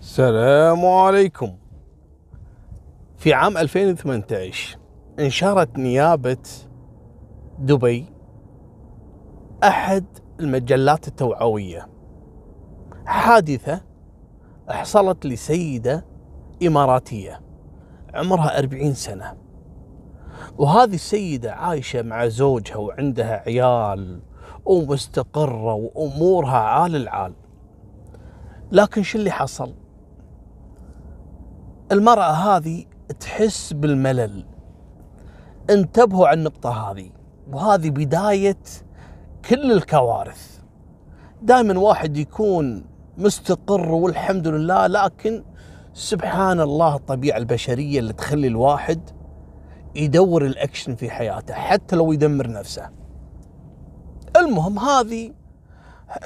السلام عليكم. في عام 2018 انشرت نيابة دبي أحد المجلات التوعوية. حادثة حصلت لسيدة إماراتية عمرها 40 سنة. وهذه السيدة عايشة مع زوجها وعندها عيال ومستقرة وأمورها عال العال. لكن شو اللي حصل؟ المرأة هذه تحس بالملل. انتبهوا على النقطة هذه. وهذه بداية كل الكوارث. دائما واحد يكون مستقر والحمد لله لكن سبحان الله الطبيعة البشرية اللي تخلي الواحد يدور الأكشن في حياته حتى لو يدمر نفسه. المهم هذه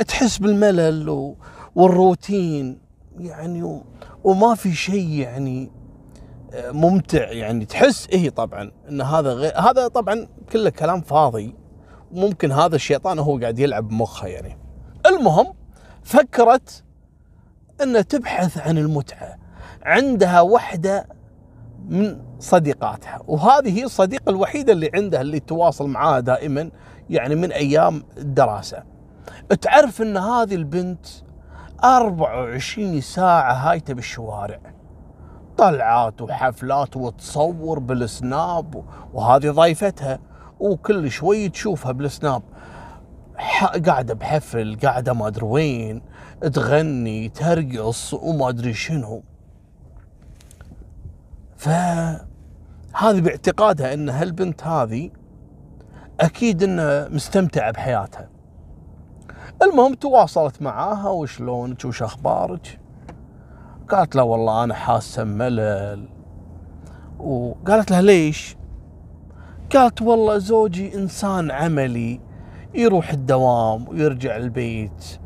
تحس بالملل والروتين يعني وما في شيء يعني آه، ممتع يعني. تحس إيه طبعا إن هذا غير هذا طبعا كله كلام فاضي. ممكن هذا الشيطان هو قاعد يلعب بمخها يعني. المهم فكرت ان تبحث عن المتعة. عندها وحدة من صديقاتها وهذه هي الصديقة الوحيدة اللي عندها اللي تواصل معاها دائما يعني من أيام الدراسة. تعرف إن هذه البنت 24 ساعة هايته بالشوارع طلعات وحفلات وتصور بالسناب وهذه ضيفتها. وكل شوي تشوفها بالسناب. قاعدة بحفل قاعدة ما أدري وين. تغني ترقص وما أدري شنو. فهذه باعتقادها أن هالبنت هذه أكيد أنها مستمتعة بحياتها. المهم تواصلت معاها وشلونك؟ وش أخبارك؟ قالت له والله أنا حاسة ملل وقالت لها ليش؟ قالت والله زوجي إنسان عملي يروح الدوام ويرجع البيت.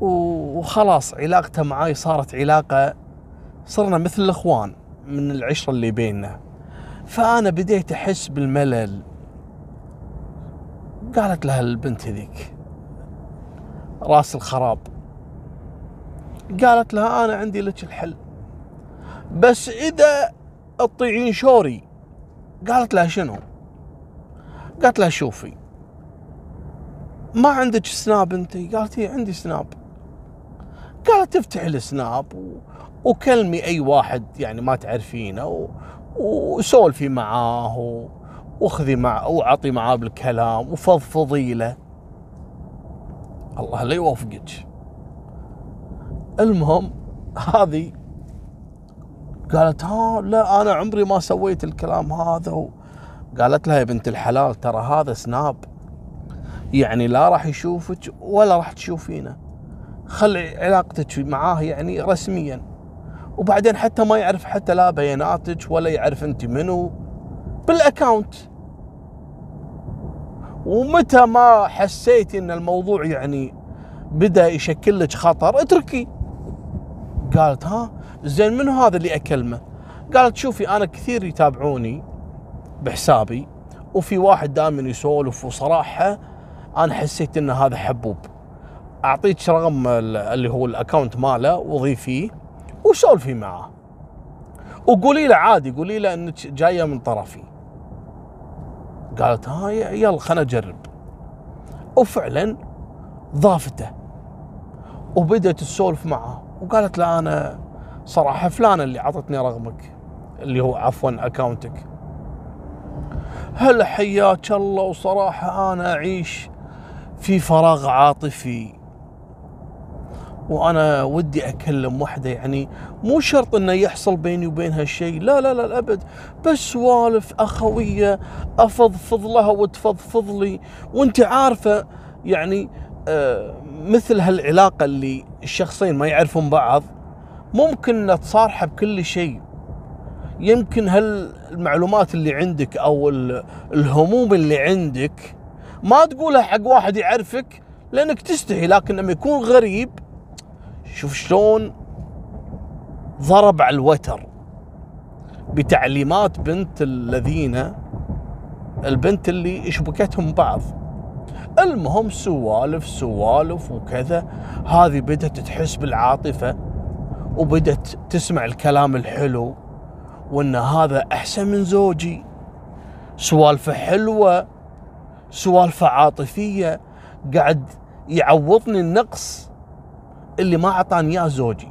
وخلاص علاقته معاي صارت علاقة صرنا مثل الإخوان من العشرة اللي بيننا. فأنا بديت أحس بالملل. قالت لها البنت هذيك راس الخراب. قالت لها أنا عندي لك الحل. بس إذا تطيعين شوري. قالت لها شنو؟ قالت لها شوفي ما عندك سناب أنت؟ قالت هي عندي سناب. قالت تفتح السناب. وكلمي أي واحد يعني ما تعرفينه. وسولفي معاه و... واخذي معه واعطي معاه بالكلام وفضفضي له. الله لا يوفقك المهم هذه قالت ها لا أنا عمري ما سويت الكلام هذا. قالت لها يا بنت الحلال ترى هذا سناب يعني لا راح يشوفك ولا راح تشوفينه. خلي علاقتك معاه يعني رسميا. وبعدين حتى ما يعرف حتى لا بياناتك ولا يعرف أنت منو. بالأكاونت. ومتى ما حسيتي إن الموضوع يعني بدأ يشكل لك خطر اتركي. قالت ها زين منو هذا اللي أكلمه؟ قالت شوفي أنا كثير يتابعوني بحسابي وفي واحد دائما يسولف وصراحة أنا حسيت إن هذا حبوب. أعطيك رقم اللي هو الاكونت ماله وضيفيه وسولفي معاه وقولي له عادي قولي له إنك جاية من طرفي. قالت ها يلا خلنا نجرب. وفعلا ضافته. وبدأت تسولف معه. وقالت له أنا صراحة فلان اللي عطتني رقمك اللي هو عفوا أكاونتك. هلا حياك الله وصراحة أنا أعيش في فراغ عاطفي. وأنا ودي أكلم وحده يعني مو شرط إنه يحصل بيني وبينها شيء لا لا لا أبد. بس سوالف أخوية أفضفض لها وتفضفض لي. وأنت عارفة يعني آه مثل هالعلاقة اللي الشخصين ما يعرفون بعض ممكن تصارحة بكل شيء. يمكن هالمعلومات اللي عندك أو الهموم اللي عندك ما تقولها حق واحد يعرفك لأنك تستحي. لكن لما يكون غريب شوف شلون ضرب على الوتر بتعليمات بنت الذين البنت اللي شبكتهم بعض. المهم سوالف سوالف وكذا. هذه بدأت تحس بالعاطفة وبدت تسمع الكلام الحلو وإن هذا أحسن من زوجي. سوالفه حلوة سوالفه عاطفية قاعد يعوضني النقص. اللي ما أعطاني إياه زوجي.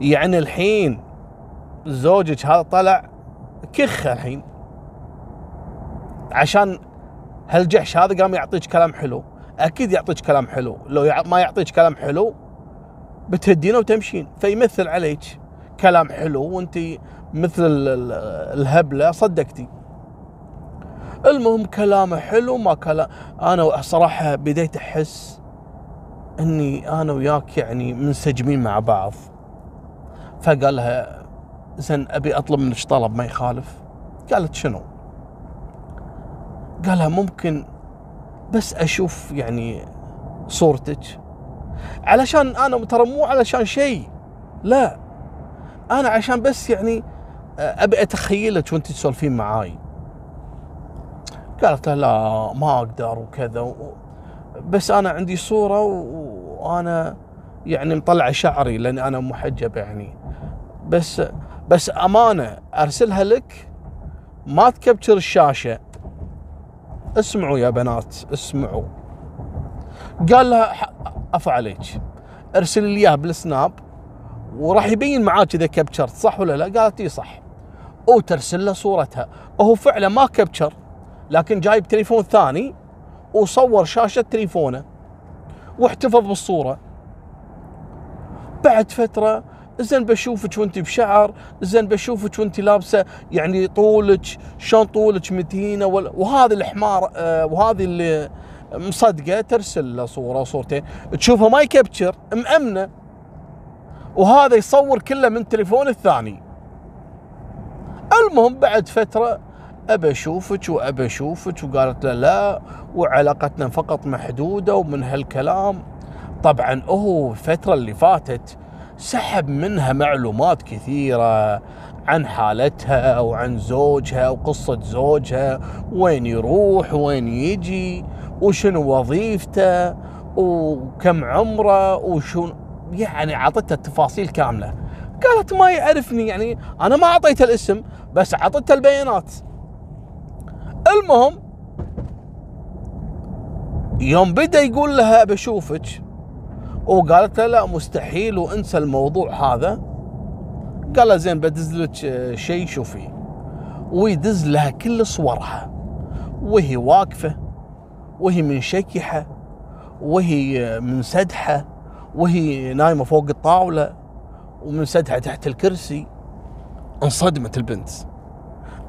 يعني الحين زوجك هذا طلع كخ الحين. عشان هالجحش هذا قام يعطيك كلام حلو. أكيد يعطيك كلام حلو. لو ما يعطيك كلام حلو بتهدينه وتمشين. فيمثل عليك كلام حلو وانت مثل الهبلة صدقتي. المهم كلامه حلو ما كلام أنا صراحة بديت أحس إني أنا وياك يعني منسجمين مع بعض. فقال لها زين أبي أطلب منك طلب ما يخالف. قالت شنو؟ قالها ممكن بس أشوف يعني صورتك. علشان أنا ترى مو علشان شيء لا أنا عشان بس يعني أبي أتخيلك وأنت تسولفين معاي. قالت له لا ما أقدر وكذا بس أنا عندي صورة وأنا يعني مطلع شعري لاني أنا محجب يعني. بس بس أمانة أرسلها لك ما تكبتر الشاشة. اسمعوا يا بنات اسمعوا. قال لها عفوا عليك ارسل لي إياها بالسناب وراح يبين معاك إذا كبتشرت صح ولا لا؟ قالت إي صح. وترسل له صورتها. وهو فعلا ما كبتشر لكن جايب تليفون ثاني وصور شاشة تليفونه واحتفظ بالصورة. بعد فترة زين بشوفك وانت بشعر زين بشوفك وانت لابسة يعني طولك شلون طولك متينة وهذا الحمار آه وهذه اللي مصدقة ترسل له صورة صورتين تشوفه ما يكبتشر مأمنة. وهذا يصور كله من تليفون الثاني. المهم بعد فترة ابى اشوفك وابى اشوفك وقالت له لا وعلاقتنا فقط محدودة ومن هالكلام. طبعا هو الفترة اللي فاتت سحب منها معلومات كثيرة عن حالتها وعن زوجها وقصة زوجها وين يروح وين يجي وشنو وظيفته وكم عمره وشو يعني أعطته التفاصيل كاملة. قالت ما يعرفني يعني أنا ما أعطيته الاسم بس اعطيته البيانات. المهم يوم بدأ يقول لها بشوفك وقالت له لا مستحيل وانسى الموضوع هذا. قال له زين بدز لك شيء شوفي. ويدز لها كل صورها. وهي واقفة وهي منشكحة وهي منسدحة وهي نايمة فوق الطاولة ومنسدحة تحت الكرسي. انصدمت البنت.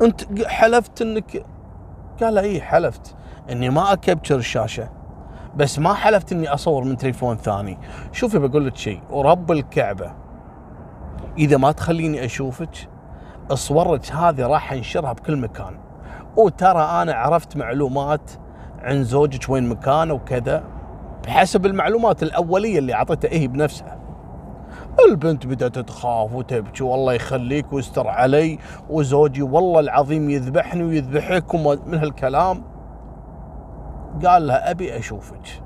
انت حلفت انك قال اي حلفت إني ما اكبتشر الشاشة. بس ما حلفت إني أصور من تليفون ثاني. شوفي بقول لك شيء ورب الكعبة. إذا ما تخليني أشوفك صورك هذه راح أنشرها بكل مكان. وترى أنا عرفت معلومات عن زوجك وين مكانه وكذا بحسب المعلومات الأولية اللي اعطتها هي بنفسها. البنت بدأت تخاف وتبكي. والله يخليك ويستر علي وزوجي. والله العظيم يذبحني ويذبحك من هالكلام. قال لها أبي أشوفك.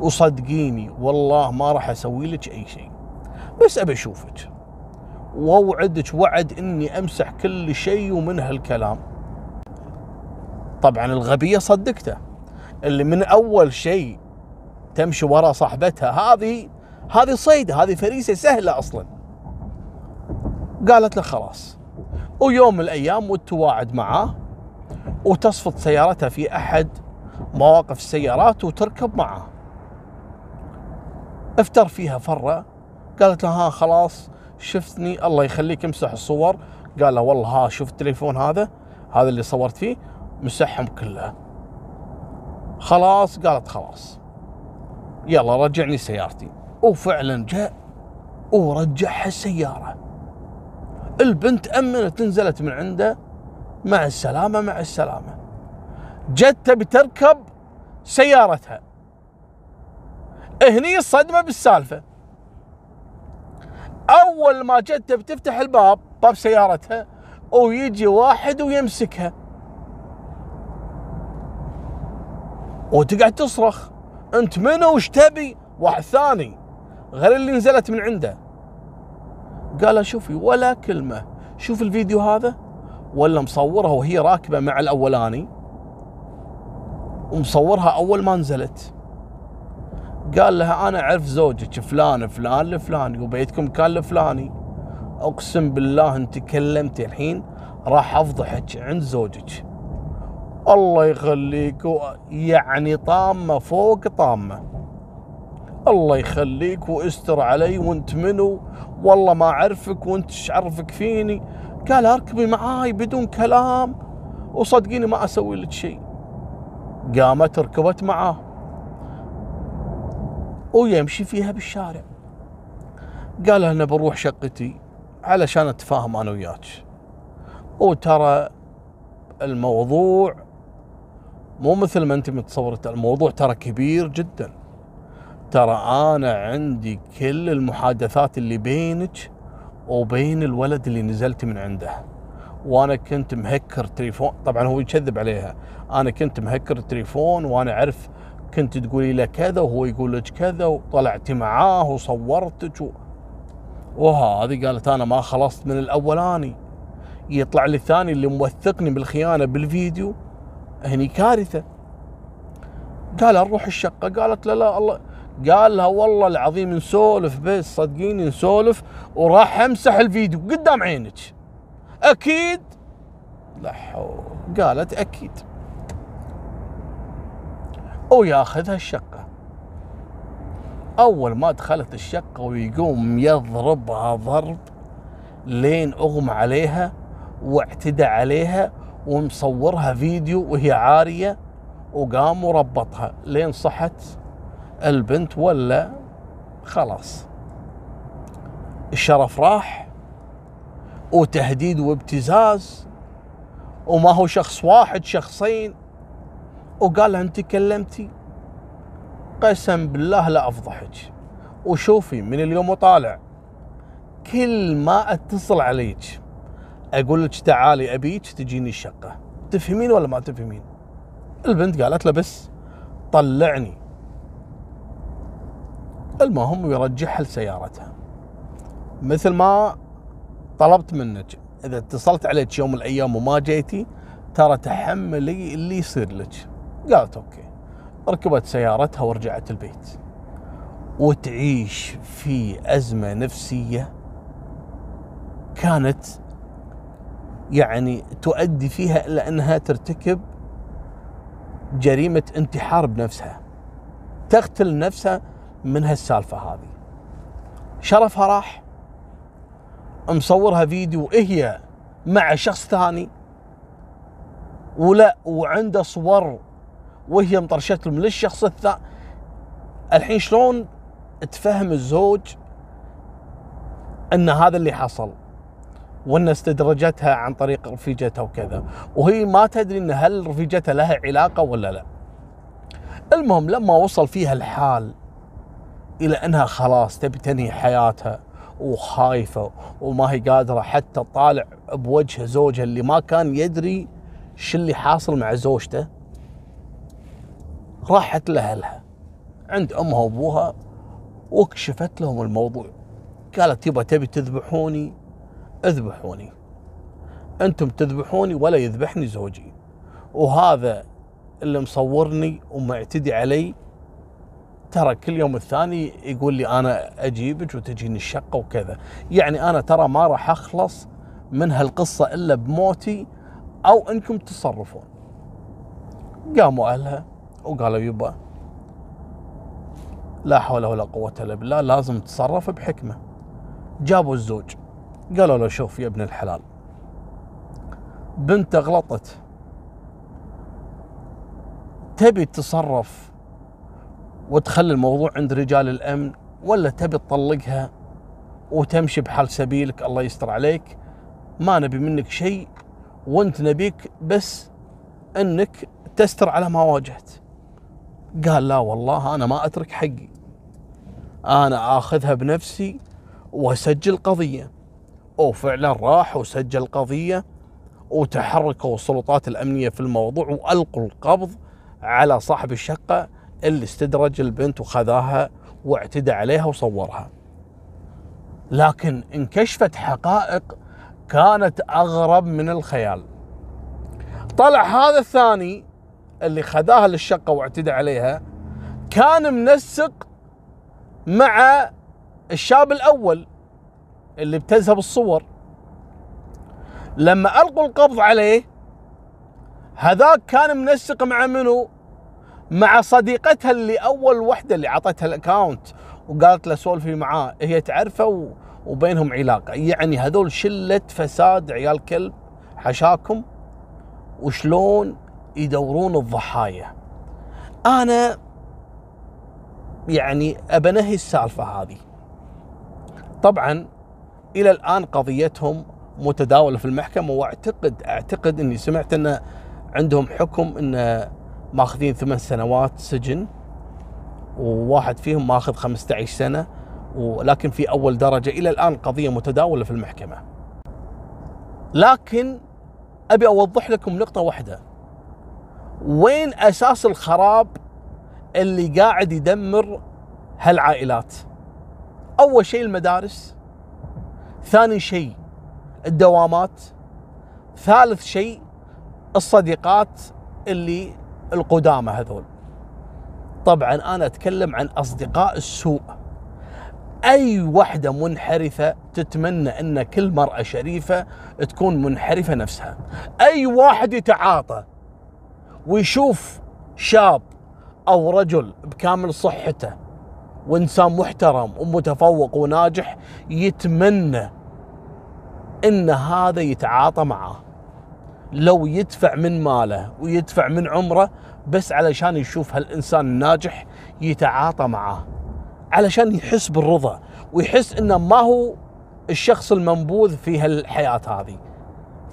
وصدقيني والله ما راح أسوي لك أي شيء. بس أبي أشوفك. وأوعدك وعد إني أمسح كل شيء ومن هالكلام. طبعا الغبية صدقته. اللي من أول شيء تمشي ورا صاحبتها هذه هذه صيدة هذه فريسة سهلة أصلا. قالت له خلاص. ويوم من الأيام وتواعد معاه وتصفط سيارتها في أحد مواقف السيارات وتركب معاه. افتر فيها فرة قالت له ها خلاص شفتني الله يخليك امسح الصور. قال له والله ها شوف التليفون هذا؟ هذا اللي صورت فيه مسحهم كلها خلاص قالت خلاص. يلا رجعني سيارتي. وفعلا جاء ورجعها السيارة. البنت أمنت نزلت من عنده. مع السلامة مع السلامة. جت تبي تركب سيارتها. هني الصدمة بالسالفة. أول ما جت تبي تفتح الباب باب سيارتها ويجي واحد ويمسكها. وتقعد تصرخ أنت منو؟ وش تبي؟ واحد ثاني. غير اللي نزلت من عنده. قال شوفي ولا كلمة. شوف الفيديو هذا. ولا مصورها وهي راكبة مع الأولاني. ومصورها أول ما نزلت. قال لها أنا أعرف زوجك فلان فلان الفلاني وبيتكم كان الفلاني أقسم بالله أنت كلمتي الحين راح أفضحك عند زوجك. الله يخليك يعني طامة فوق طامة. الله يخليك وإستر علي وانت منو؟ والله ما أعرفك وانت إيش عرفك فيني؟ قال أركبي معاي بدون كلام. وصدقيني ما أسوي لك شيء. قامت ركبت معاه. ويمشي فيها بالشارع. قال أنا بروح شقتي علشان أتفاهم أنا وياك. وترى الموضوع مو مثل ما أنت متصورة. الموضوع ترى كبير جدا. ترى أنا عندي كل المحادثات اللي بينك وبين الولد اللي نزلت من عنده. وأنا كنت مهكر تليفون طبعا هو يكذب عليها. أنا كنت مهكر التليفون وأنا أعرف كنت تقولي له كذا وهو يقول لك كذا وطلعتي معاه وصورتك و... وهذه قالت أنا ما خلصت من الأولاني. يطلع لي الثاني اللي موثقني بالخيانة بالفيديو هني كارثة. قال نروح الشقة؟ قالت لا لا الله قال لها والله العظيم نسولف بس صدقيني نسولف وراح أمسح الفيديو قدام عينك. أكيد؟ لا حول. قالت أكيد. وياخذها الشقه أول ما دخلت الشقة ويقوم يضربها ضرب لين أغمى عليها واعتدى عليها ومصورها فيديو وهي عارية وقام وربطها. لين صحت البنت ولا خلاص. الشرف راح وتهديد وابتزاز وما هو شخص واحد شخصين. وقال انت كلمتي قسم بالله لا أفضحك. وشوفي من اليوم وطالع كل ما اتصل عليك أقول لك تعالي أبيك تجيني الشقة. تفهمين ولا ما تفهمين؟ البنت قالت له بس طلعني. المهم يرجعها لسيارتها. مثل ما طلبت منك إذا اتصلت عليك يوم من الأيام وما جيتي ترى تحملي اللي يصير لك. قالت أوكي. ركبت سيارتها ورجعت البيت. وتعيش في أزمة نفسية كانت يعني تؤدي فيها إلى أنها ترتكب جريمة انتحار بنفسها. تقتل نفسها من هالسالفة هذه. شرفها راح مصورها فيديو هي مع شخص ثاني ولا وعنده صور وهي مطرشت من للشخص الثاني الحين شلون تفهم الزوج إن هذا اللي حصل وإن استدرجتها عن طريق رفيجتها وكذا. وهي ما تدري إن هل رفيجتها لها علاقة ولا لا. المهم لما وصل فيها الحال إلى أنها خلاص تبي تنهي حياتها وخايفة وما هي قادرة حتى تطالع بوجه زوجها اللي ما كان يدري شو اللي حاصل مع زوجته. راحت لأهلها عند أمها وأبوها وكشفت لهم الموضوع. قالت يبا تبي تذبحوني؟ اذبحوني. أنتم تذبحوني ولا يذبحني زوجي. وهذا اللي مصورني ومعتدي علي ترى كل يوم الثاني يقول لي أنا أجيبك وتجيني الشقة وكذا. يعني أنا ترى ما راح أخلص من هالقصة إلا بموتي أو أنكم تصرفون. قاموا أهلها وقالوا يبا لا حول ولا قوة إلا بالله لازم تتصرف بحكمة. جابوا الزوج قالوا له شوف يا ابن الحلال بنت غلطت. تبي تتصرف وتخلي الموضوع عند رجال الأمن ولا تبي تطلقها وتمشي بحال سبيلك الله يستر عليك. ما نبي منك شيء وانت نبيك بس إنك تستر على ما واجهت. قال لا والله أنا ما أترك حقي. أنا آخذها بنفسي وأسجل قضية. وفعلا راح وسجل قضية وتحركوا السلطات الأمنية في الموضوع وألقوا القبض على صاحب الشقة. اللي استدرج البنت وخذاها واعتدى عليها وصورها. لكن انكشفت حقائق كانت أغرب من الخيال. طلع هذا الثاني اللي خذاها للشقة واعتدى عليها كان منسق مع الشاب الأول اللي ابتزها بالصور. لما ألقوا القبض عليه هذاك كان منسق مع منو؟ مع صديقتها اللي أول وحدة اللي عطتها ال account وقالت له سولفي معاه. هي تعرفه وبينهم علاقة. يعني هذول شلة فساد عيال كلب حشاكم وشلون يدورون الضحايا. أنا يعني أبنهي السالفة هذه. طبعا إلى الآن قضيتهم متداولة في المحكمة واعتقد أعتقد إني سمعت إن عندهم حكم إن ماخذين ثمان سنوات سجن وواحد فيهم ماخذ 15 سنة ولكن في أول درجة إلى الآن قضية متداولة في المحكمة. لكن أبي أوضح لكم نقطة واحدة. وين أساس الخراب اللي قاعد يدمر هالعائلات؟ أول شيء المدارس ثاني شيء الدوامات ثالث شيء الصديقات اللي القدامى هذول. طبعا أنا أتكلم عن أصدقاء السوء. أي وحدة منحرفة تتمنى أن كل مرأة شريفة تكون منحرفة نفسها. أي واحد يتعاطى ويشوف شاب أو رجل بكامل صحته وإنسان محترم ومتفوق وناجح يتمنى إن هذا يتعاطى معاه لو يدفع من ماله ويدفع من عمره بس علشان يشوف هالإنسان الناجح يتعاطى معاه. علشان يحس بالرضا ويحس إنه ما هو الشخص المنبوذ في هالحياة هذه.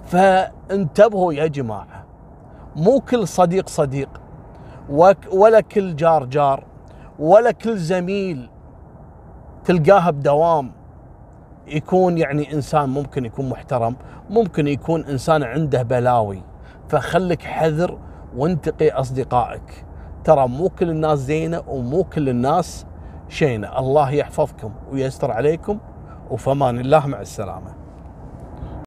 فانتبهوا يا جماعة مو كل صديق صديق ولا كل جار جار ولا كل زميل تلقاها بدوام. يكون يعني إنسان ممكن يكون محترم ممكن يكون إنسان عنده بلاوي. فخلك حذر وانتقي أصدقائك. ترى مو كل الناس زينة ومو كل الناس شينة. الله يحفظكم ويستر عليكم وفمان الله مع السلامة.